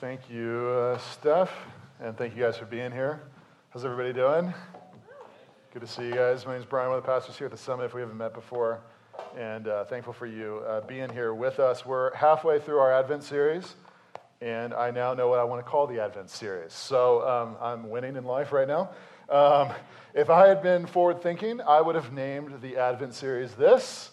Thank you, uh, Steph, and thank you guys for being here. How's everybody doing? Good to see you guys. My name is Brian, one of the pastors here at the Summit, if we haven't met before, and uh, thankful for you uh, being here with us. We're halfway through our Advent series, and I now know what I want to call the Advent series. So um, I'm winning in life right now. Um, if I had been forward thinking, I would have named the Advent series this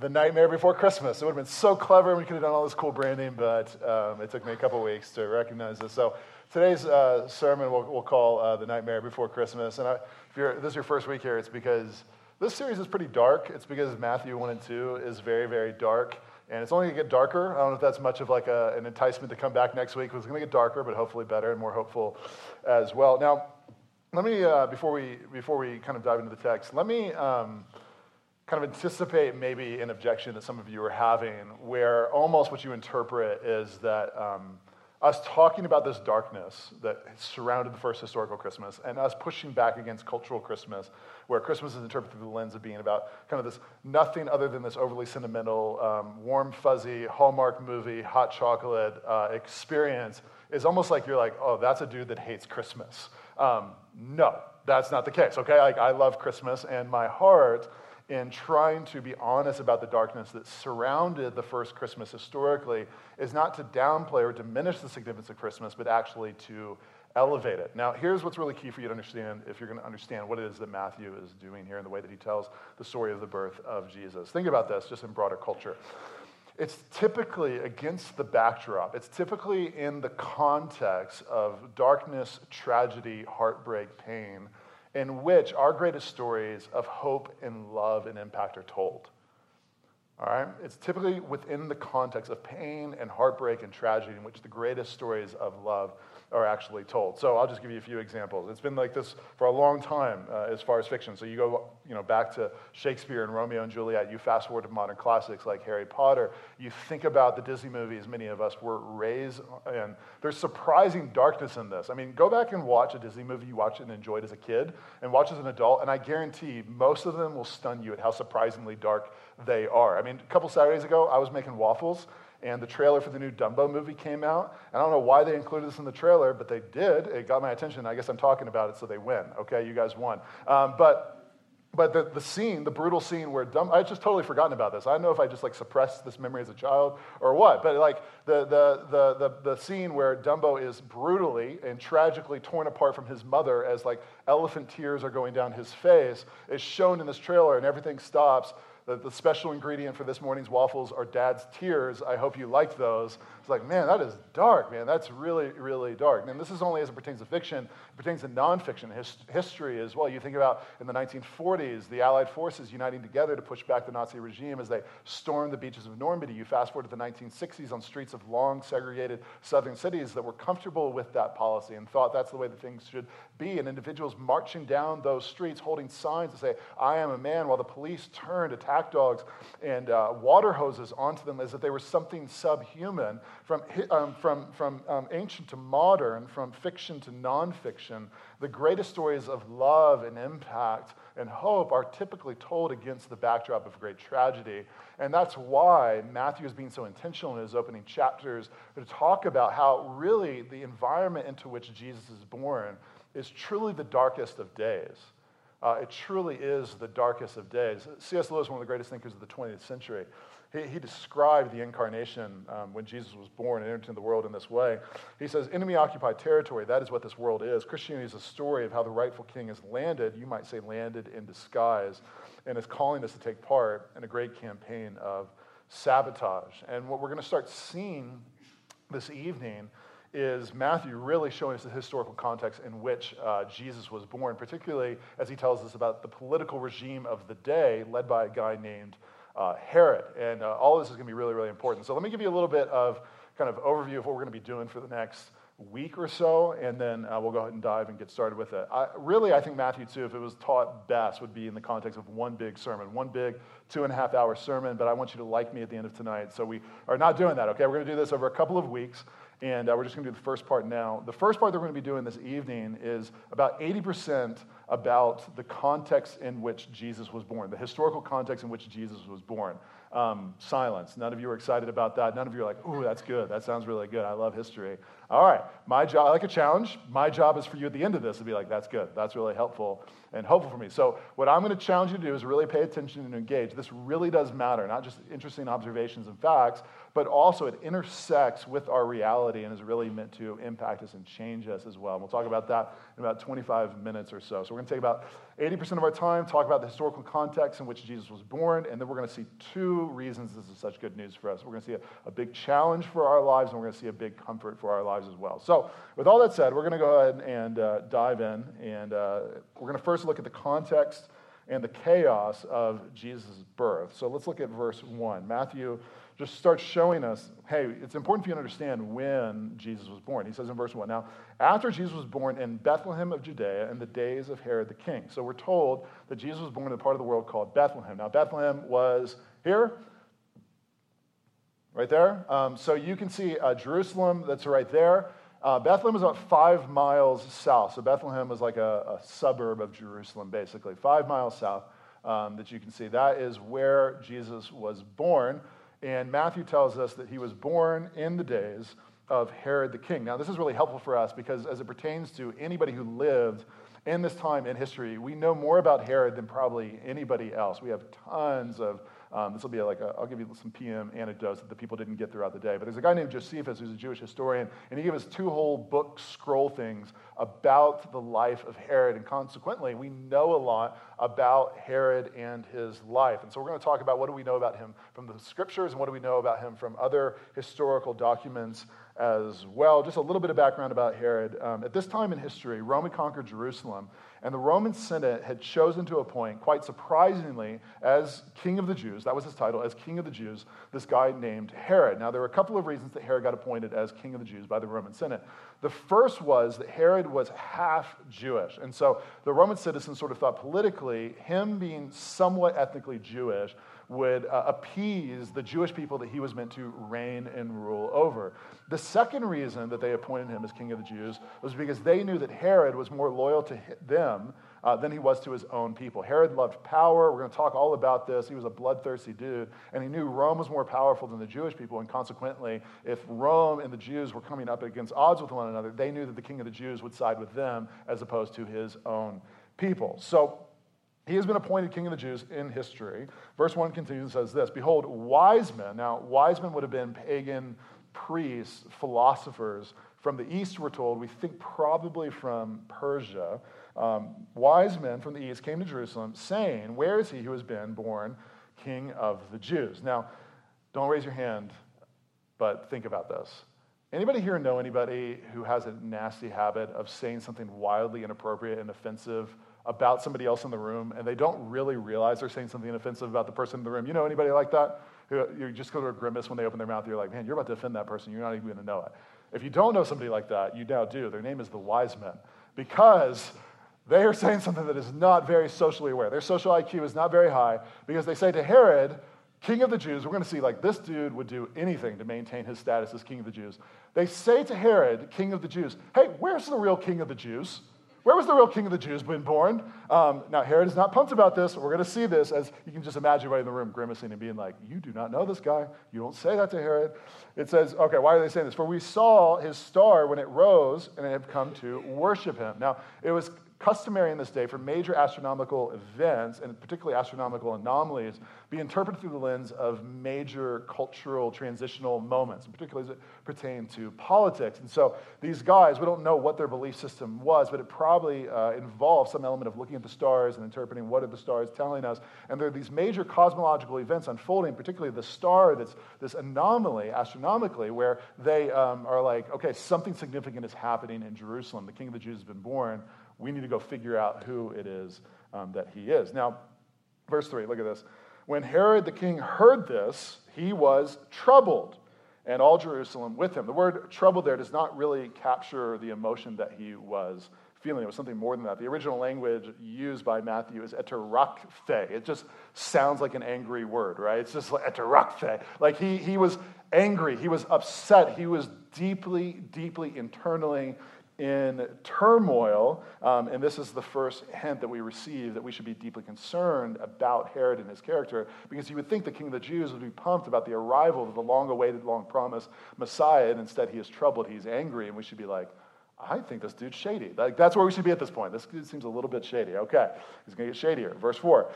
the Nightmare Before Christmas. It would have been so clever. We could have done all this cool branding, but um, it took me a couple weeks to recognize this. So today's uh, sermon we'll, we'll call uh, The Nightmare Before Christmas. And I, if this is your first week here, it's because this series is pretty dark. It's because Matthew 1 and 2 is very, very dark. And it's only going to get darker. I don't know if that's much of like a, an enticement to come back next week. It's going to get darker, but hopefully better and more hopeful as well. Now, let me, uh, before, we, before we kind of dive into the text, let me... Um, kind of anticipate maybe an objection that some of you are having, where almost what you interpret is that um, us talking about this darkness that surrounded the first historical Christmas and us pushing back against cultural Christmas, where Christmas is interpreted through the lens of being about kind of this nothing other than this overly sentimental, um, warm, fuzzy, Hallmark movie, hot chocolate uh, experience, is almost like you're like, oh, that's a dude that hates Christmas. Um, no, that's not the case, okay? Like, I love Christmas, and my heart in trying to be honest about the darkness that surrounded the first Christmas historically is not to downplay or diminish the significance of Christmas, but actually to elevate it. Now, here's what's really key for you to understand if you're going to understand what it is that Matthew is doing here in the way that he tells the story of the birth of Jesus. Think about this just in broader culture. It's typically against the backdrop, it's typically in the context of darkness, tragedy, heartbreak, pain in which our greatest stories of hope and love and impact are told. All right? It's typically within the context of pain and heartbreak and tragedy in which the greatest stories of love are actually told. So I'll just give you a few examples. It's been like this for a long time uh, as far as fiction. So you go you know, back to Shakespeare and Romeo and Juliet, you fast forward to modern classics like Harry Potter, you think about the Disney movies many of us were raised in. There's surprising darkness in this. I mean, go back and watch a Disney movie you watched and enjoyed as a kid and watch as an adult, and I guarantee most of them will stun you at how surprisingly dark they are. I mean, a couple Saturdays ago, I was making waffles and the trailer for the new Dumbo movie came out. And I don't know why they included this in the trailer, but they did. It got my attention. I guess I'm talking about it, so they win. Okay, you guys won. Um, but but the, the scene, the brutal scene where Dumbo, I just totally forgotten about this. I don't know if I just like suppressed this memory as a child or what, but like the, the, the, the, the scene where Dumbo is brutally and tragically torn apart from his mother as like elephant tears are going down his face is shown in this trailer and everything stops the, the special ingredient for this morning's waffles are dad's tears. I hope you liked those. It's like, man, that is dark, man. That's really, really dark. And this is only as it pertains to fiction, it pertains to nonfiction his, history as well. You think about in the 1940s, the Allied forces uniting together to push back the Nazi regime as they stormed the beaches of Normandy. You fast forward to the 1960s on streets of long, segregated southern cities that were comfortable with that policy and thought that's the way that things should be. And individuals marching down those streets holding signs to say, I am a man, while the police turned attack dogs and uh, water hoses onto them as if they were something subhuman from, um, from, from um, ancient to modern, from fiction to nonfiction, the greatest stories of love and impact and hope are typically told against the backdrop of great tragedy. And that's why Matthew is being so intentional in his opening chapters to talk about how really the environment into which Jesus is born is truly the darkest of days. Uh, it truly is the darkest of days. C.S. Lewis, one of the greatest thinkers of the 20th century, he, he described the incarnation um, when Jesus was born and entered into the world in this way. He says, Enemy occupied territory, that is what this world is. Christianity is a story of how the rightful king has landed, you might say landed in disguise, and is calling us to take part in a great campaign of sabotage. And what we're going to start seeing this evening is Matthew really showing us the historical context in which uh, Jesus was born, particularly as he tells us about the political regime of the day led by a guy named uh, Herod. And uh, all this is going to be really, really important. So let me give you a little bit of kind of overview of what we're going to be doing for the next week or so, and then uh, we'll go ahead and dive and get started with it. I, really, I think Matthew 2, if it was taught best, would be in the context of one big sermon, one big two and a half hour sermon, but I want you to like me at the end of tonight. So we are not doing that, okay? We're going to do this over a couple of weeks. And uh, we're just going to do the first part now. The first part that we're going to be doing this evening is about 80% about the context in which Jesus was born, the historical context in which Jesus was born. Um, silence. None of you are excited about that. None of you are like, ooh, that's good. That sounds really good. I love history. All right, my job, I like a challenge. My job is for you at the end of this to be like, that's good. That's really helpful and hopeful for me. So, what I'm going to challenge you to do is really pay attention and engage. This really does matter, not just interesting observations and facts, but also it intersects with our reality and is really meant to impact us and change us as well. And we'll talk about that in about 25 minutes or so. So, we're going to take about 80% of our time, talk about the historical context in which Jesus was born, and then we're going to see two reasons this is such good news for us. We're going to see a, a big challenge for our lives, and we're going to see a big comfort for our lives as well. So, with all that said, we're going to go ahead and uh, dive in, and uh, we're going to first look at the context and the chaos of Jesus' birth. So let's look at verse 1. Matthew just starts showing us hey, it's important for you to understand when Jesus was born. He says in verse 1 Now, after Jesus was born in Bethlehem of Judea in the days of Herod the king. So we're told that Jesus was born in a part of the world called Bethlehem. Now, Bethlehem was here, right there. Um, so you can see uh, Jerusalem that's right there. Uh, Bethlehem is about five miles south. So Bethlehem is like a, a suburb of Jerusalem, basically, five miles south um, that you can see. That is where Jesus was born. And Matthew tells us that he was born in the days of Herod the king. Now, this is really helpful for us because as it pertains to anybody who lived in this time in history, we know more about Herod than probably anybody else. We have tons of um, this will be like, i will give you some PM anecdotes that the people didn't get throughout the day. But there's a guy named Josephus who's a Jewish historian, and he gave us two whole book scroll things about the life of Herod. And consequently, we know a lot about Herod and his life. And so we're going to talk about what do we know about him from the scriptures and what do we know about him from other historical documents as well. Just a little bit of background about Herod. Um, at this time in history, Rome had conquered Jerusalem. And the Roman Senate had chosen to appoint, quite surprisingly, as king of the Jews, that was his title, as king of the Jews, this guy named Herod. Now, there were a couple of reasons that Herod got appointed as king of the Jews by the Roman Senate. The first was that Herod was half Jewish. And so the Roman citizens sort of thought politically, him being somewhat ethnically Jewish would uh, appease the Jewish people that he was meant to reign and rule over. The second reason that they appointed him as king of the Jews was because they knew that Herod was more loyal to them uh, than he was to his own people. Herod loved power. We're going to talk all about this. He was a bloodthirsty dude, and he knew Rome was more powerful than the Jewish people. And consequently, if Rome and the Jews were coming up against odds with one another, they knew that the king of the Jews would side with them as opposed to his own people. So he has been appointed king of the Jews in history. Verse 1 continues and says this Behold, wise men. Now, wise men would have been pagan priests, philosophers from the east, we're told. We think probably from Persia. Um, wise men from the east came to Jerusalem saying, Where is he who has been born king of the Jews? Now, don't raise your hand, but think about this. Anybody here know anybody who has a nasty habit of saying something wildly inappropriate and offensive about somebody else in the room and they don't really realize they're saying something offensive about the person in the room. You know anybody like that? You just go to a grimace when they open their mouth. You're like, man, you're about to offend that person. You're not even going to know it. If you don't know somebody like that, you now do. Their name is the wise men because they are saying something that is not very socially aware. Their social IQ is not very high because they say to Herod, king of the Jews, we're going to see like this dude would do anything to maintain his status as king of the Jews. They say to Herod, king of the Jews, hey, where's the real king of the Jews? Where was the real king of the Jews been born? Um, now, Herod is not pumped about this. We're going to see this as you can just imagine everybody in the room grimacing and being like, You do not know this guy. You don't say that to Herod. It says, Okay, why are they saying this? For we saw his star when it rose and have come to worship him. Now, it was customary in this day for major astronomical events, and particularly astronomical anomalies, be interpreted through the lens of major cultural transitional moments, particularly as it pertained to politics. And so these guys, we don't know what their belief system was, but it probably uh, involved some element of looking at the stars and interpreting what are the stars telling us. And there are these major cosmological events unfolding, particularly the star that's this anomaly astronomically, where they um, are like, okay, something significant is happening in Jerusalem. The king of the Jews has been born we need to go figure out who it is um, that he is. Now, verse 3, look at this. When Herod the king heard this, he was troubled, and all Jerusalem with him. The word troubled there does not really capture the emotion that he was feeling. It was something more than that. The original language used by Matthew is eterakphe. It just sounds like an angry word, right? It's just like eterakphe. Like he, he was angry, he was upset, he was deeply, deeply internally in turmoil. Um, and this is the first hint that we receive that we should be deeply concerned about Herod and his character, because you would think the king of the Jews would be pumped about the arrival of the long awaited, long promised Messiah, and instead he is troubled, he's angry, and we should be like, I think this dude's shady. Like, that's where we should be at this point. This dude seems a little bit shady. Okay, he's going to get shadier. Verse 4.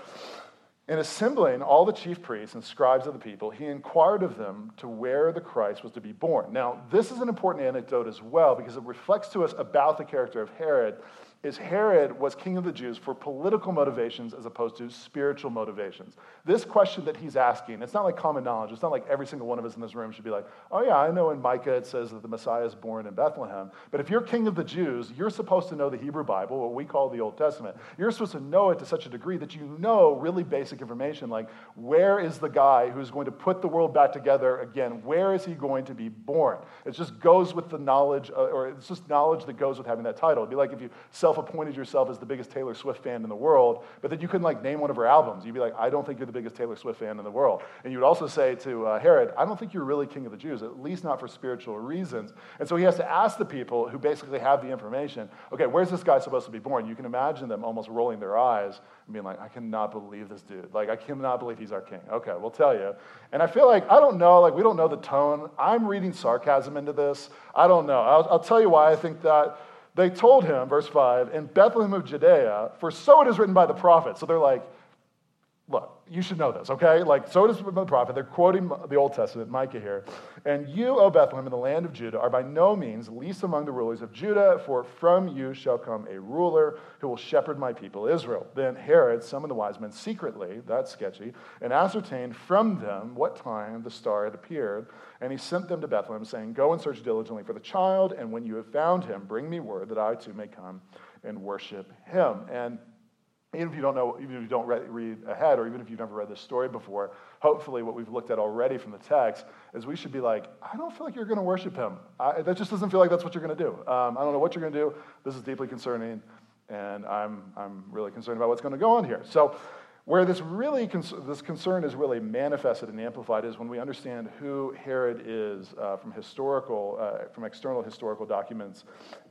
In assembling all the chief priests and scribes of the people, he inquired of them to where the Christ was to be born. Now, this is an important anecdote as well because it reflects to us about the character of Herod is Herod was king of the Jews for political motivations as opposed to spiritual motivations. This question that he's asking, it's not like common knowledge. It's not like every single one of us in this room should be like, oh, yeah, I know in Micah it says that the Messiah is born in Bethlehem. But if you're king of the Jews, you're supposed to know the Hebrew Bible, what we call the Old Testament. You're supposed to know it to such a degree that you know really basic information like where is the guy who's going to put the world back together again? Where is he going to be born? It just goes with the knowledge, uh, or it's just knowledge that goes with having that title. It'd be like if you self-appointed yourself as the biggest Taylor Swift fan in the world, but then you couldn't like name one of her albums. You'd be like, I don't think you're the biggest Taylor Swift fan in the world. And you would also say to uh, Herod, I don't think you're really king of the Jews, at least not for spiritual reasons. And so he has to ask the people who basically have the information, okay, where's this guy supposed to be born? You can imagine them almost rolling their eyes and being like, I cannot believe this dude. Like, I cannot believe he's our king. Okay, we'll tell you. And I feel like, I don't know, like, we don't know the tone. I'm reading sarcasm into this. I don't know. I'll, I'll tell you why I think that. They told him, verse 5, in Bethlehem of Judea, for so it is written by the prophet. So they're like, look, you should know this, okay? Like, so does the prophet. They're quoting the Old Testament, Micah here. And you, O Bethlehem, in the land of Judah, are by no means least among the rulers of Judah, for from you shall come a ruler who will shepherd my people Israel. Then Herod summoned the wise men secretly, that's sketchy, and ascertained from them what time the star had appeared. And he sent them to Bethlehem, saying, Go and search diligently for the child, and when you have found him, bring me word that I too may come and worship him. And even if you don't know, even if you don't read, read, ahead, or even if you've never read this story before, hopefully what we've looked at already from the text is we should be like, I don't feel like you're going to worship him. I, that just doesn't feel like that's what you're going to do. Um, I don't know what you're going to do. This is deeply concerning, and I'm, I'm really concerned about what's going to go on here. So where this really this concern is really manifested and amplified is when we understand who Herod is uh, from historical, uh, from external historical documents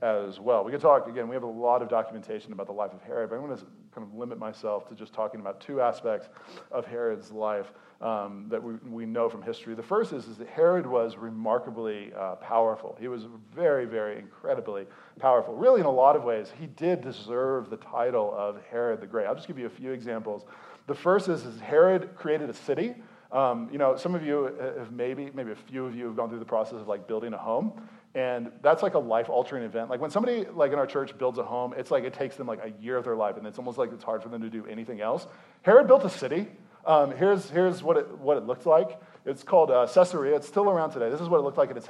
as well. We could talk again. We have a lot of documentation about the life of Herod, but I'm going to kind of limit myself to just talking about two aspects of Herod's life um, that we, we know from history. The first is, is that Herod was remarkably uh, powerful. He was very, very incredibly powerful. Really, in a lot of ways, he did deserve the title of Herod the Great. I'll just give you a few examples the first is, is Herod created a city. Um, you know, some of you have maybe, maybe a few of you have gone through the process of like building a home. And that's like a life altering event. Like when somebody like in our church builds a home, it's like it takes them like a year of their life and it's almost like it's hard for them to do anything else. Herod built a city. Um, here's, here's what, it, what it looked like. It's called uh, Caesarea. It's still around today. This is what it looked like in its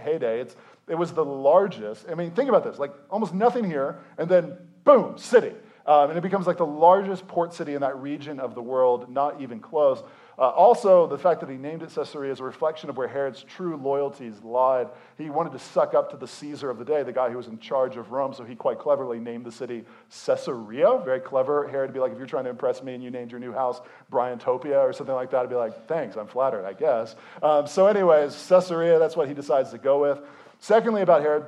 heyday. It's, it was the largest. I mean, think about this like almost nothing here, and then boom, city. Um, and it becomes like the largest port city in that region of the world, not even close. Uh, also, the fact that he named it Caesarea is a reflection of where Herod's true loyalties lied. He wanted to suck up to the Caesar of the day, the guy who was in charge of Rome, so he quite cleverly named the city Caesarea. Very clever. Herod would be like, if you're trying to impress me and you named your new house Bryantopia or something like that, I'd be like, thanks, I'm flattered, I guess. Um, so, anyways, Caesarea, that's what he decides to go with. Secondly, about Herod,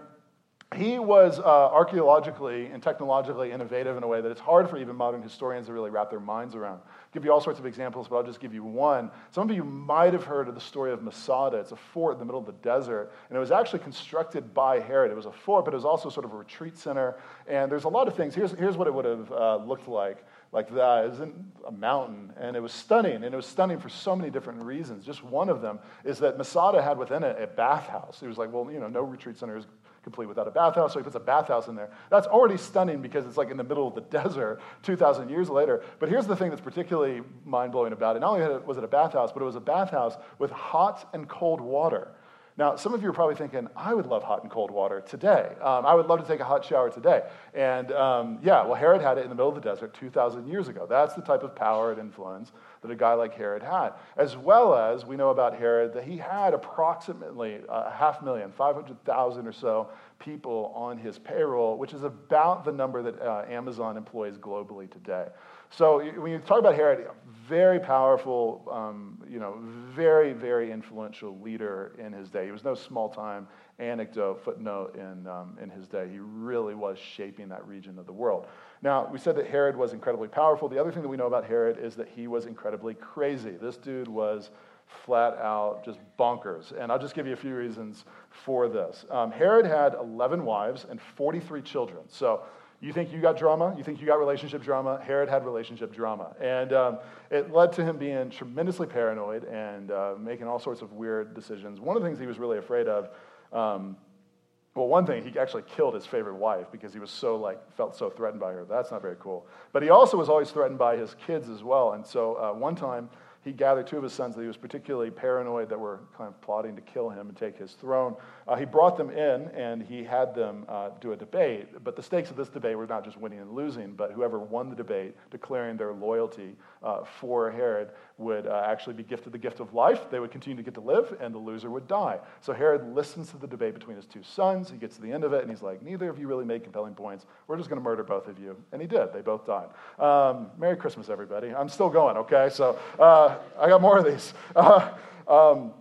he was uh, archaeologically and technologically innovative in a way that it's hard for even modern historians to really wrap their minds around. I'll give you all sorts of examples, but I'll just give you one. Some of you might have heard of the story of Masada. It's a fort in the middle of the desert, and it was actually constructed by Herod. It was a fort, but it was also sort of a retreat center. And there's a lot of things. Here's, here's what it would have uh, looked like like that. It was in a mountain, and it was stunning, and it was stunning for so many different reasons. Just one of them is that Masada had within it a bathhouse. He was like, well, you know, no retreat center is complete without a bathhouse. So he puts a bathhouse in there. That's already stunning because it's like in the middle of the desert 2,000 years later. But here's the thing that's particularly mind blowing about it. Not only was it a bathhouse, but it was a bathhouse with hot and cold water. Now, some of you are probably thinking, I would love hot and cold water today. Um, I would love to take a hot shower today. And um, yeah, well, Herod had it in the middle of the desert 2,000 years ago. That's the type of power and influence that a guy like Herod had. As well as we know about Herod that he had approximately a half million, 500,000 or so people on his payroll, which is about the number that uh, Amazon employs globally today. So when you talk about Herod, very powerful, um, you know, very, very influential leader in his day. He was no small time anecdote, footnote in, um, in his day. He really was shaping that region of the world. Now, we said that Herod was incredibly powerful. The other thing that we know about Herod is that he was incredibly crazy. This dude was flat out just bonkers. And I'll just give you a few reasons for this. Um, Herod had 11 wives and 43 children. So you think you got drama? You think you got relationship drama? Herod had relationship drama. And um, it led to him being tremendously paranoid and uh, making all sorts of weird decisions. One of the things he was really afraid of. Um, well, one thing, he actually killed his favorite wife because he was so like felt so threatened by her. That's not very cool. But he also was always threatened by his kids as well. And so uh, one time he gathered two of his sons that he was particularly paranoid that were kind of plotting to kill him and take his throne. Uh, he brought them in and he had them uh, do a debate. But the stakes of this debate were not just winning and losing, but whoever won the debate, declaring their loyalty uh, for Herod, would uh, actually be gifted the gift of life. They would continue to get to live, and the loser would die. So Herod listens to the debate between his two sons. He gets to the end of it, and he's like, Neither of you really made compelling points. We're just going to murder both of you. And he did. They both died. Um, Merry Christmas, everybody. I'm still going, okay? So uh, I got more of these. Uh, um,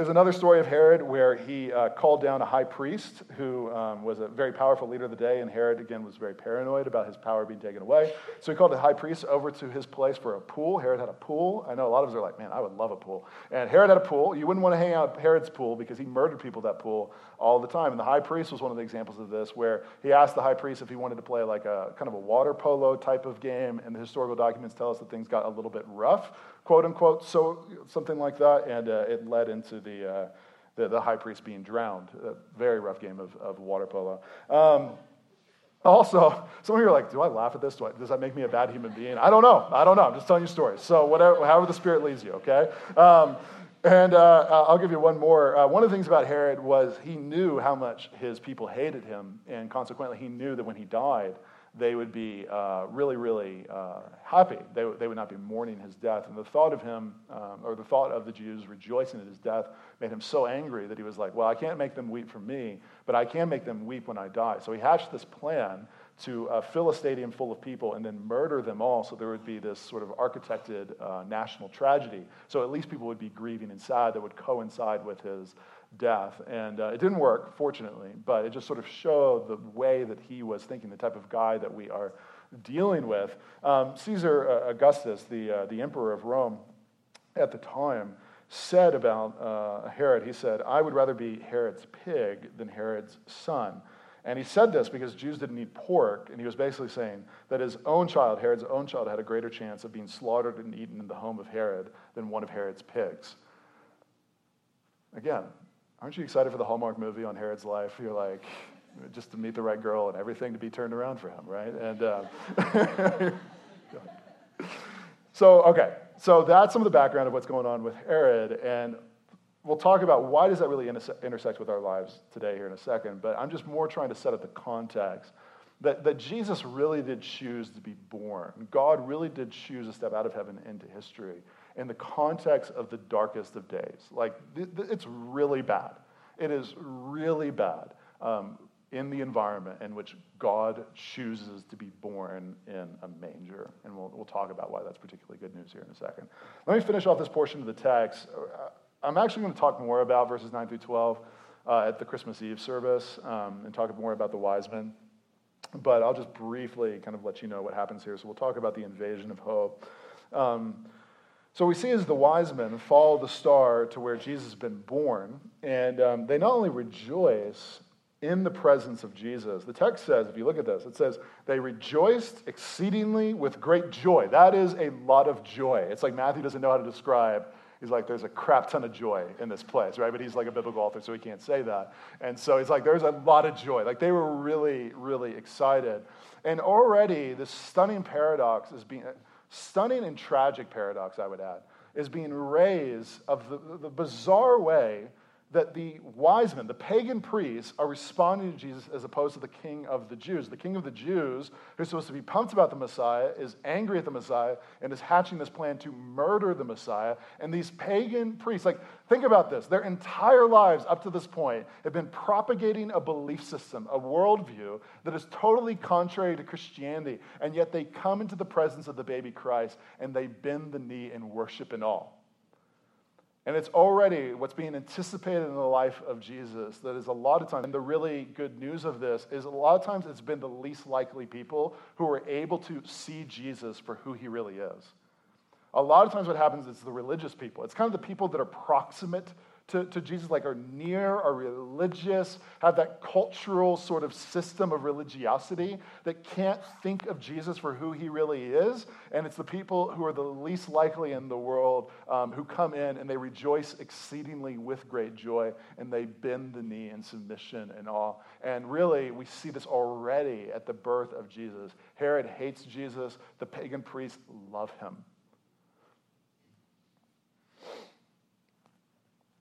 there's another story of Herod where he uh, called down a high priest who um, was a very powerful leader of the day, and Herod, again, was very paranoid about his power being taken away. So he called the high priest over to his place for a pool. Herod had a pool. I know a lot of us are like, man, I would love a pool. And Herod had a pool. You wouldn't want to hang out at Herod's pool because he murdered people at that pool all the time. And the high priest was one of the examples of this, where he asked the high priest if he wanted to play like a kind of a water polo type of game, and the historical documents tell us that things got a little bit rough quote unquote, so something like that, and uh, it led into the, uh, the, the high priest being drowned. A very rough game of, of water polo. Um, also, some of you are like, do I laugh at this? Do I, does that make me a bad human being? I don't know. I don't know. I'm just telling you stories. So whatever, however the Spirit leads you, okay? Um, and uh, I'll give you one more. Uh, one of the things about Herod was he knew how much his people hated him, and consequently, he knew that when he died, they would be uh, really, really uh, happy. They, they would not be mourning his death. And the thought of him, um, or the thought of the Jews rejoicing at his death, made him so angry that he was like, Well, I can't make them weep for me, but I can make them weep when I die. So he hatched this plan to uh, fill a stadium full of people and then murder them all so there would be this sort of architected uh, national tragedy. So at least people would be grieving and sad that would coincide with his death. And uh, it didn't work, fortunately, but it just sort of showed the way that he was thinking, the type of guy that we are dealing with. Um, Caesar uh, Augustus, the, uh, the emperor of Rome at the time, said about uh, Herod, he said, I would rather be Herod's pig than Herod's son. And he said this because Jews didn't eat pork, and he was basically saying that his own child, Herod's own child, had a greater chance of being slaughtered and eaten in the home of Herod than one of Herod's pigs. Again, Aren't you excited for the Hallmark movie on Herod's life? You're like, just to meet the right girl and everything to be turned around for him, right? And uh, so, okay, so that's some of the background of what's going on with Herod, and we'll talk about why does that really intersect with our lives today here in a second. But I'm just more trying to set up the context that, that Jesus really did choose to be born. God really did choose to step out of heaven into history in the context of the darkest of days. Like, th- th- it's really bad. It is really bad um, in the environment in which God chooses to be born in a manger. And we'll, we'll talk about why that's particularly good news here in a second. Let me finish off this portion of the text. Uh, I'm actually going to talk more about verses 9 through 12 uh, at the Christmas Eve service um, and talk more about the wise men. But I'll just briefly kind of let you know what happens here. So we'll talk about the invasion of hope. Um, so we see as the wise men follow the star to where Jesus has been born, and um, they not only rejoice in the presence of Jesus, the text says, if you look at this, it says, they rejoiced exceedingly with great joy. That is a lot of joy. It's like Matthew doesn't know how to describe. He's like, there's a crap ton of joy in this place, right? But he's like a biblical author, so he can't say that. And so he's like, there's a lot of joy. Like they were really, really excited. And already this stunning paradox is being stunning and tragic paradox, I would add, is being raised of the, the bizarre way that the wise men, the pagan priests, are responding to Jesus as opposed to the king of the Jews. The king of the Jews, who's supposed to be pumped about the Messiah, is angry at the Messiah and is hatching this plan to murder the Messiah. And these pagan priests, like, think about this. Their entire lives up to this point have been propagating a belief system, a worldview that is totally contrary to Christianity. And yet they come into the presence of the baby Christ and they bend the knee and worship and all. And it's already what's being anticipated in the life of Jesus that is a lot of times, and the really good news of this is a lot of times it's been the least likely people who are able to see Jesus for who he really is. A lot of times what happens is the religious people. It's kind of the people that are proximate to, to Jesus, like are near, are religious, have that cultural sort of system of religiosity that can't think of Jesus for who he really is. And it's the people who are the least likely in the world um, who come in and they rejoice exceedingly with great joy and they bend the knee in submission and awe. And really, we see this already at the birth of Jesus. Herod hates Jesus, the pagan priests love him.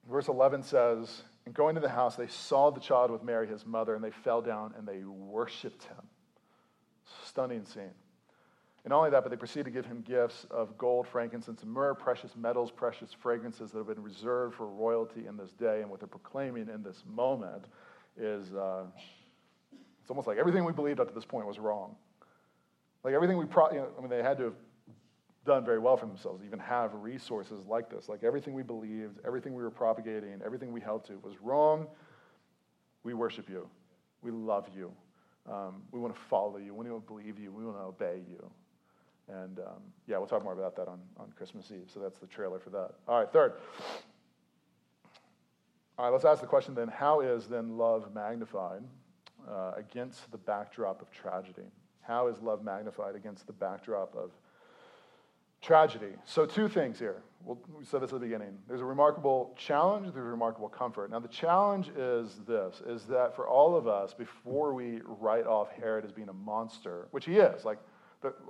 Verse 11 says, And going to the house, they saw the child with Mary, his mother, and they fell down and they worshiped him. Stunning scene. And not only that, but they proceeded to give him gifts of gold, frankincense, and myrrh, precious metals, precious fragrances that have been reserved for royalty in this day. And what they're proclaiming in this moment is uh, it's almost like everything we believed up to this point was wrong. Like everything we, pro- you know, I mean, they had to have done very well for themselves, even have resources like this. Like everything we believed, everything we were propagating, everything we held to was wrong. We worship you. We love you. Um, we want to follow you. We want to believe you. We want to obey you. And um, yeah, we'll talk more about that on, on Christmas Eve. So that's the trailer for that. All right, third. All right, let's ask the question then how is then love magnified uh, against the backdrop of tragedy? How is love magnified against the backdrop of tragedy. So, two things here. we said this at the beginning. There's a remarkable challenge, there's a remarkable comfort. Now, the challenge is this is that for all of us, before we write off Herod as being a monster, which he is, like,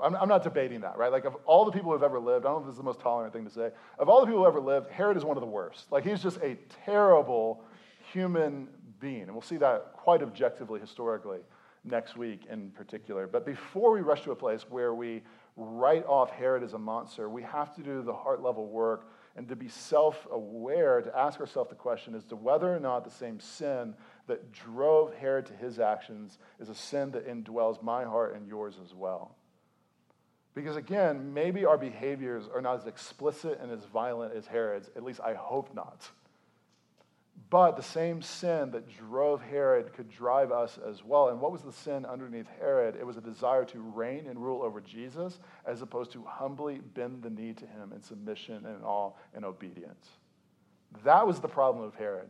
I'm, I'm, not debating that, right? Like, of all the people who have ever lived, I don't know if this is the most tolerant thing to say. Of all the people who ever lived, Herod is one of the worst. Like, he's just a terrible human being. And we'll see that quite objectively, historically, next week in particular. But before we rush to a place where we write off Herod as a monster. We have to do the heart level work and to be self aware, to ask ourselves the question as to whether or not the same sin that drove Herod to his actions is a sin that indwells my heart and yours as well. Because again, maybe our behaviors are not as explicit and as violent as Herod's, at least I hope not. But the same sin that drove Herod could drive us as well. And what was the sin underneath Herod? It was a desire to reign and rule over Jesus as opposed to humbly bend the knee to him in submission and awe and obedience. That was the problem of Herod.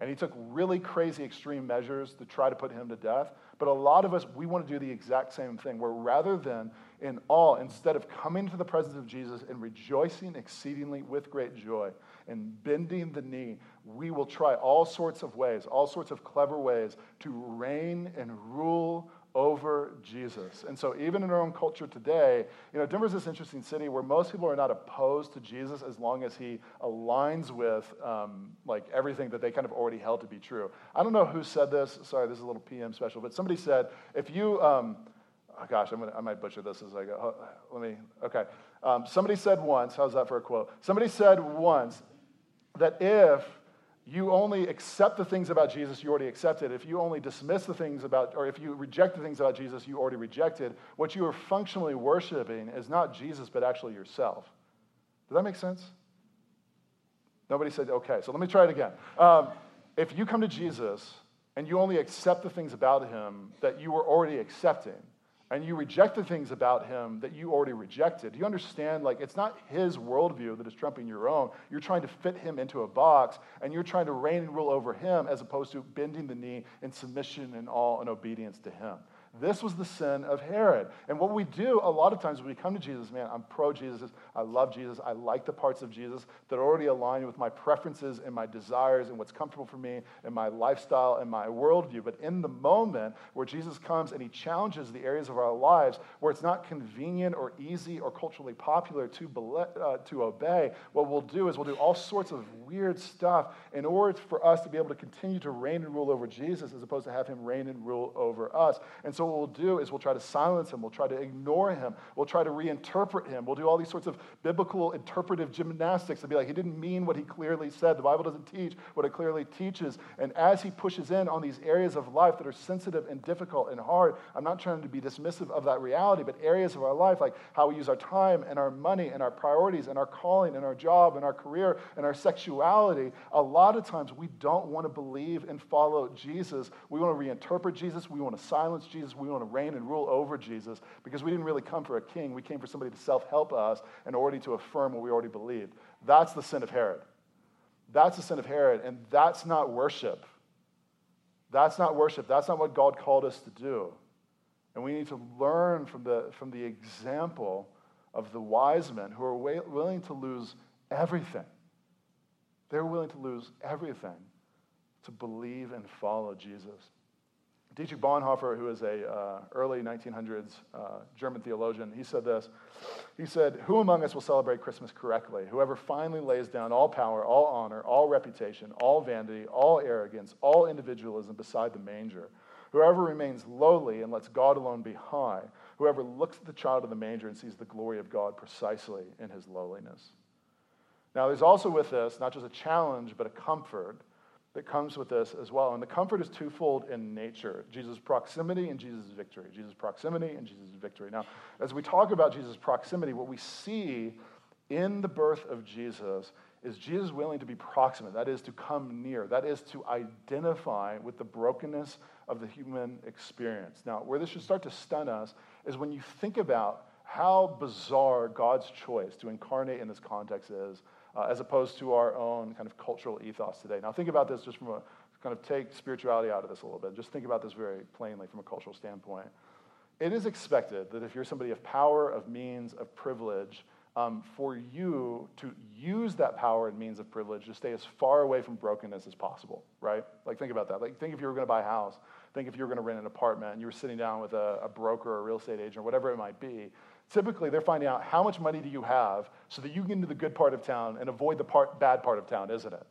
And he took really crazy extreme measures to try to put him to death. But a lot of us, we want to do the exact same thing, where rather than in awe, instead of coming to the presence of Jesus and rejoicing exceedingly with great joy and bending the knee, we will try all sorts of ways, all sorts of clever ways to reign and rule over Jesus. And so, even in our own culture today, you know, Denver's this interesting city where most people are not opposed to Jesus as long as he aligns with um, like everything that they kind of already held to be true. I don't know who said this. Sorry, this is a little PM special, but somebody said if you, um, oh gosh, I'm gonna, I might butcher this as I go. Let me, okay. Um, somebody said once, how's that for a quote? Somebody said once that if you only accept the things about Jesus you already accepted. If you only dismiss the things about, or if you reject the things about Jesus you already rejected, what you are functionally worshiping is not Jesus, but actually yourself. Does that make sense? Nobody said, okay, so let me try it again. Um, if you come to Jesus and you only accept the things about him that you were already accepting, and you reject the things about him that you already rejected. Do you understand? Like, it's not his worldview that is trumping your own. You're trying to fit him into a box, and you're trying to reign and rule over him as opposed to bending the knee in submission and all and obedience to him. This was the sin of Herod. And what we do a lot of times when we come to Jesus, man, I'm pro Jesus. I love Jesus. I like the parts of Jesus that already align with my preferences and my desires and what's comfortable for me and my lifestyle and my worldview. But in the moment where Jesus comes and he challenges the areas of our lives where it's not convenient or easy or culturally popular to, uh, to obey, what we'll do is we'll do all sorts of weird stuff in order for us to be able to continue to reign and rule over Jesus as opposed to have him reign and rule over us. And so what we'll do is we'll try to silence him, we'll try to ignore him, we'll try to reinterpret him, we'll do all these sorts of biblical interpretive gymnastics and be like, he didn't mean what he clearly said. The Bible doesn't teach what it clearly teaches. And as he pushes in on these areas of life that are sensitive and difficult and hard, I'm not trying to be dismissive of that reality, but areas of our life, like how we use our time and our money and our priorities and our calling and our job and our career and our sexuality, a lot of times we don't want to believe and follow Jesus. We want to reinterpret Jesus. We want to silence Jesus. We want to reign and rule over Jesus because we didn't really come for a king. We came for somebody to self help us and already to affirm what we already believed. That's the sin of Herod. That's the sin of Herod, and that's not worship. That's not worship. That's not what God called us to do. And we need to learn from the, from the example of the wise men who are willing to lose everything. They're willing to lose everything to believe and follow Jesus. Dietrich Bonhoeffer, who is a uh, early 1900s uh, German theologian, he said this. He said, "Who among us will celebrate Christmas correctly? Whoever finally lays down all power, all honor, all reputation, all vanity, all arrogance, all individualism beside the manger. Whoever remains lowly and lets God alone be high. Whoever looks at the child of the manger and sees the glory of God precisely in his lowliness." Now, there's also with this not just a challenge, but a comfort that comes with this as well. And the comfort is twofold in nature Jesus' proximity and Jesus' victory. Jesus' proximity and Jesus' victory. Now, as we talk about Jesus' proximity, what we see in the birth of Jesus is Jesus willing to be proximate, that is, to come near, that is, to identify with the brokenness of the human experience. Now, where this should start to stun us is when you think about how bizarre God's choice to incarnate in this context is uh, as opposed to our own kind of cultural ethos today. Now, think about this just from a kind of take spirituality out of this a little bit. Just think about this very plainly from a cultural standpoint. It is expected that if you're somebody of power, of means, of privilege, um, for you to use that power and means of privilege to stay as far away from brokenness as possible, right? Like, think about that. Like, think if you were going to buy a house, think if you were going to rent an apartment and you were sitting down with a, a broker or a real estate agent or whatever it might be, Typically, they're finding out how much money do you have so that you can get into the good part of town and avoid the part, bad part of town, isn't it?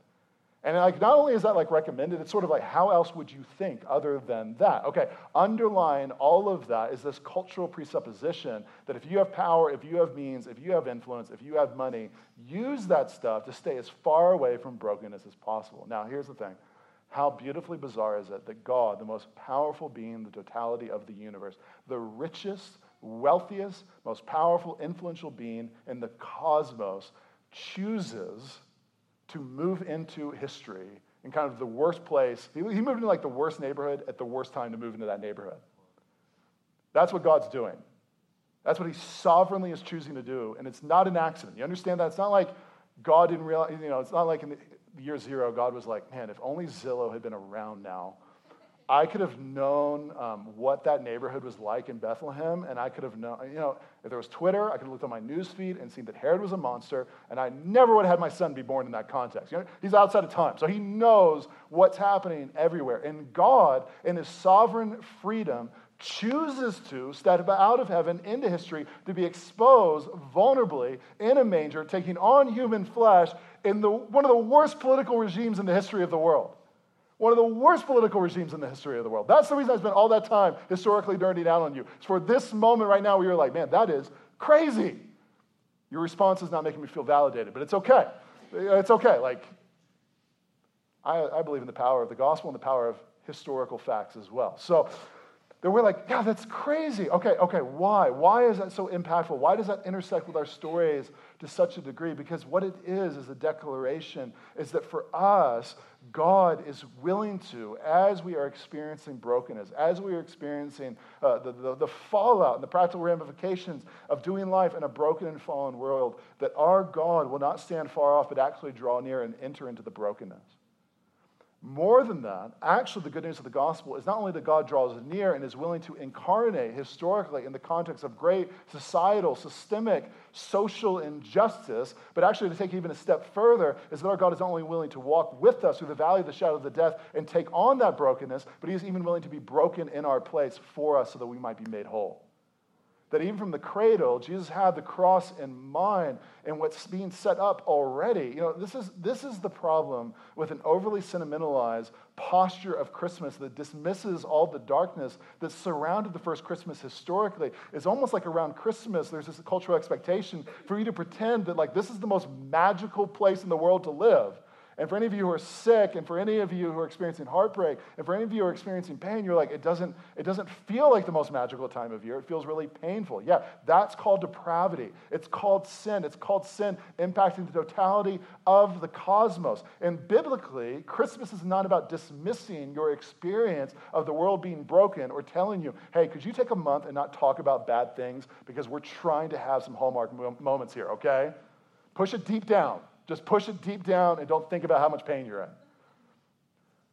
And like, not only is that like recommended, it's sort of like, how else would you think other than that? Okay, underlying all of that is this cultural presupposition that if you have power, if you have means, if you have influence, if you have money, use that stuff to stay as far away from brokenness as possible. Now, here's the thing. How beautifully bizarre is it that God, the most powerful being, the totality of the universe, the richest, wealthiest, most powerful, influential being in the cosmos chooses to move into history in kind of the worst place. He moved into like the worst neighborhood at the worst time to move into that neighborhood. That's what God's doing. That's what he sovereignly is choosing to do. And it's not an accident. You understand that? It's not like God didn't realize, you know, it's not like in the year zero, God was like, man, if only Zillow had been around now, I could have known um, what that neighborhood was like in Bethlehem, and I could have known, you know, if there was Twitter, I could have looked on my news feed and seen that Herod was a monster, and I never would have had my son be born in that context. You know, he's outside of time, so he knows what's happening everywhere. And God, in his sovereign freedom, chooses to step out of heaven into history to be exposed vulnerably in a manger, taking on human flesh in the, one of the worst political regimes in the history of the world. One of the worst political regimes in the history of the world. That's the reason I spent all that time historically dirty down on you. It's for this moment right now where you're like, man, that is crazy. Your response is not making me feel validated, but it's okay. It's okay. Like, I, I believe in the power of the gospel and the power of historical facts as well. So, then we're like, yeah, that's crazy. Okay, okay, why? Why is that so impactful? Why does that intersect with our stories to such a degree? Because what it is, is a declaration, is that for us, God is willing to, as we are experiencing brokenness, as we are experiencing uh, the, the, the fallout and the practical ramifications of doing life in a broken and fallen world, that our God will not stand far off, but actually draw near and enter into the brokenness. More than that, actually, the good news of the gospel is not only that God draws near and is willing to incarnate historically in the context of great societal, systemic, social injustice, but actually to take even a step further is that our God is not only willing to walk with us through the valley of the shadow of the death and take on that brokenness, but He is even willing to be broken in our place for us so that we might be made whole. That even from the cradle, Jesus had the cross in mind and what's being set up already. You know, this is, this is the problem with an overly sentimentalized posture of Christmas that dismisses all the darkness that surrounded the first Christmas historically. It's almost like around Christmas, there's this cultural expectation for you to pretend that, like, this is the most magical place in the world to live. And for any of you who are sick, and for any of you who are experiencing heartbreak, and for any of you who are experiencing pain, you're like, it doesn't, it doesn't feel like the most magical time of year. It feels really painful. Yeah, that's called depravity. It's called sin. It's called sin impacting the totality of the cosmos. And biblically, Christmas is not about dismissing your experience of the world being broken or telling you, hey, could you take a month and not talk about bad things because we're trying to have some hallmark moments here, okay? Push it deep down. Just push it deep down and don't think about how much pain you're in.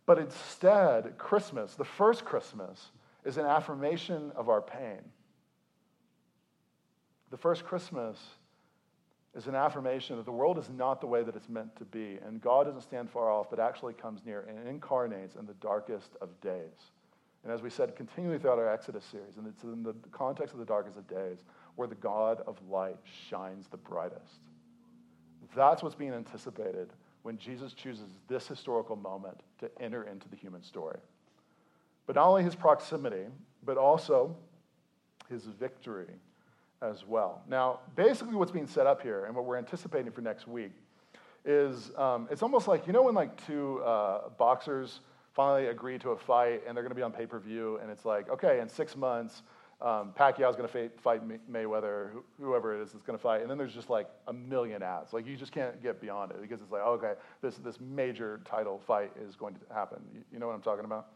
But instead, Christmas, the first Christmas, is an affirmation of our pain. The first Christmas is an affirmation that the world is not the way that it's meant to be, and God doesn't stand far off, but actually comes near and incarnates in the darkest of days. And as we said continually throughout our Exodus series, and it's in the context of the darkest of days, where the God of light shines the brightest. That's what's being anticipated when Jesus chooses this historical moment to enter into the human story. But not only his proximity, but also his victory as well. Now, basically, what's being set up here and what we're anticipating for next week is um, it's almost like you know when like two uh, boxers finally agree to a fight and they're going to be on pay per view, and it's like, okay, in six months, um, Pacquiao's going to fight Mayweather, whoever it is that's going to fight, and then there's just like a million ads. Like you just can't get beyond it because it's like, okay, this this major title fight is going to happen. You, you know what I'm talking about?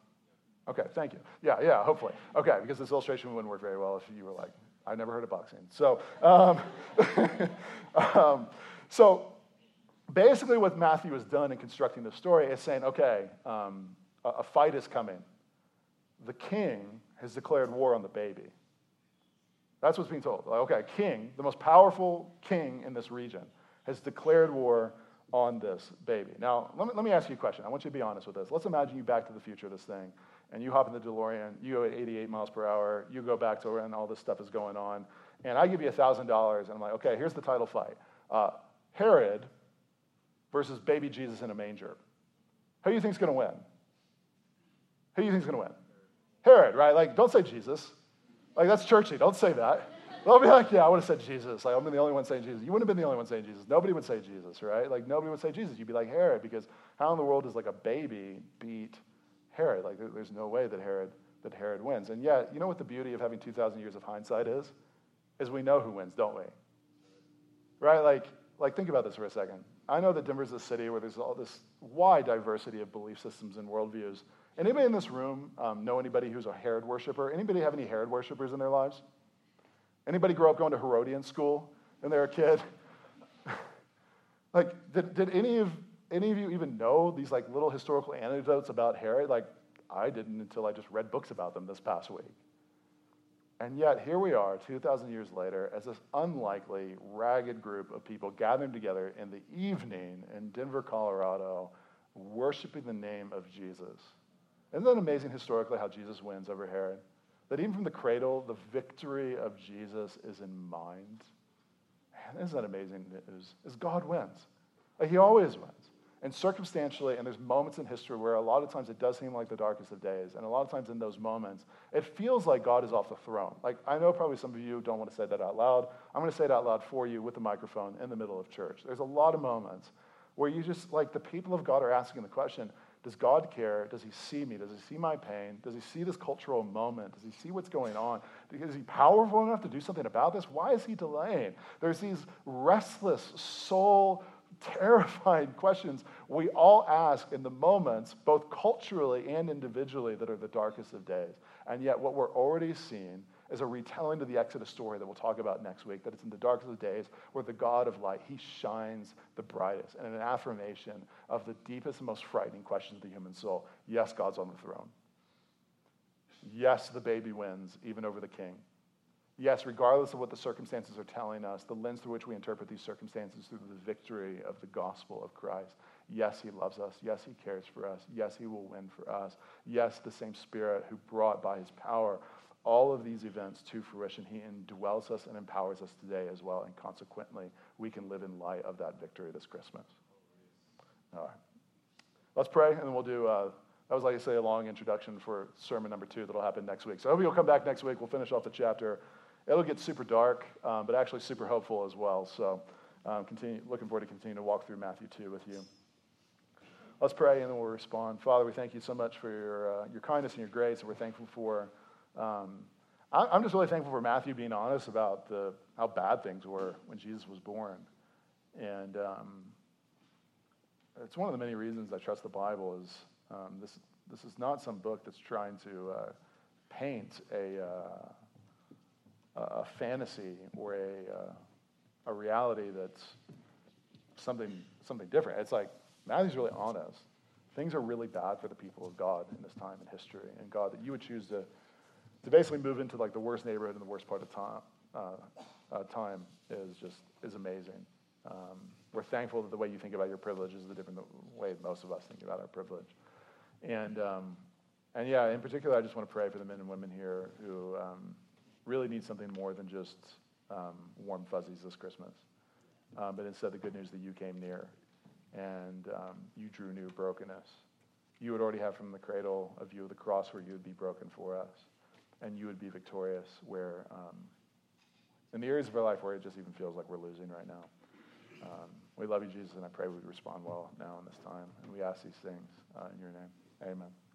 Okay, thank you. Yeah, yeah, hopefully. Okay, because this illustration wouldn't work very well if you were like, I've never heard of boxing. So, um, um, so basically, what Matthew has done in constructing the story is saying, okay, um, a, a fight is coming. The king has declared war on the baby. That's what's being told. Like, okay, king, the most powerful king in this region, has declared war on this baby. Now, let me, let me ask you a question. I want you to be honest with this. Let's imagine you back to the future, of this thing, and you hop in the DeLorean, you go at 88 miles per hour, you go back to when all this stuff is going on, and I give you $1,000, and I'm like, okay, here's the title fight uh, Herod versus baby Jesus in a manger. Who do you think is going to win? Who do you think is going to win? Herod, right? Like, don't say Jesus. Like, that's churchy. Don't say that. They'll be like, yeah, I would have said Jesus. Like, I'm the only one saying Jesus. You wouldn't have been the only one saying Jesus. Nobody would say Jesus, right? Like, nobody would say Jesus. You'd be like Herod because how in the world does like a baby beat Herod? Like, there's no way that Herod that Herod wins. And yet, you know what the beauty of having 2,000 years of hindsight is? Is we know who wins, don't we? Right? Like, like think about this for a second. I know that Denver's a city where there's all this wide diversity of belief systems and worldviews. Anybody in this room um, know anybody who's a Herod worshiper? Anybody have any Herod worshipers in their lives? Anybody grow up going to Herodian school when they were a kid? like, did, did any of any of you even know these like little historical anecdotes about Herod? Like, I didn't until I just read books about them this past week. And yet, here we are, 2,000 years later, as this unlikely, ragged group of people gathering together in the evening in Denver, Colorado, worshiping the name of Jesus. Isn't that amazing historically how Jesus wins over Herod? That even from the cradle, the victory of Jesus is in mind. Man, isn't that amazing news? Is God wins. Like he always wins. And circumstantially, and there's moments in history where a lot of times it does seem like the darkest of days. And a lot of times in those moments, it feels like God is off the throne. Like, I know probably some of you don't want to say that out loud. I'm going to say it out loud for you with the microphone in the middle of church. There's a lot of moments where you just, like, the people of God are asking the question does God care? Does he see me? Does he see my pain? Does he see this cultural moment? Does he see what's going on? Is he powerful enough to do something about this? Why is he delaying? There's these restless, soul terrified questions we all ask in the moments, both culturally and individually, that are the darkest of days. And yet, what we're already seeing is a retelling of the Exodus story that we'll talk about next week, that it's in the darkest of days where the God of light, he shines the brightest, and an affirmation of the deepest and most frightening questions of the human soul. Yes, God's on the throne. Yes, the baby wins, even over the king. Yes, regardless of what the circumstances are telling us, the lens through which we interpret these circumstances through the victory of the gospel of Christ. Yes, he loves us. Yes, he cares for us. Yes, he will win for us. Yes, the same spirit who brought by his power all of these events to fruition. He indwells us and empowers us today as well, and consequently, we can live in light of that victory this Christmas. All right. Let's pray, and then we'll do. Uh, that was, like I say, a long introduction for sermon number two that'll happen next week. So I hope you'll come back next week. We'll finish off the chapter. It'll get super dark, um, but actually super hopeful as well. So um, continue, looking forward to continuing to walk through Matthew 2 with you. Let's pray and then we'll respond. Father, we thank you so much for your, uh, your kindness and your grace, and we're thankful for. Um, I'm just really thankful for Matthew being honest about the, how bad things were when Jesus was born. And um, it's one of the many reasons I trust the Bible is um, this, this is not some book that's trying to uh, paint a, uh, a fantasy or a, uh, a reality that's something, something different. It's like Matthew's really honest. Things are really bad for the people of God in this time in history. And God, that you would choose to, to basically move into like the worst neighborhood in the worst part of time, uh, uh, time is just is amazing. Um, we're thankful that the way you think about your privilege is the different way most of us think about our privilege. And, um, and yeah, in particular, I just want to pray for the men and women here who um, really need something more than just um, warm fuzzies this Christmas, um, but instead the good news that you came near and um, you drew new brokenness. You would already have from the cradle a view of the cross where you would be broken for us, and you would be victorious where, um, in the areas of our life where it just even feels like we're losing right now. Um, we love you, Jesus, and I pray we respond well now in this time. And we ask these things uh, in your name. Amen.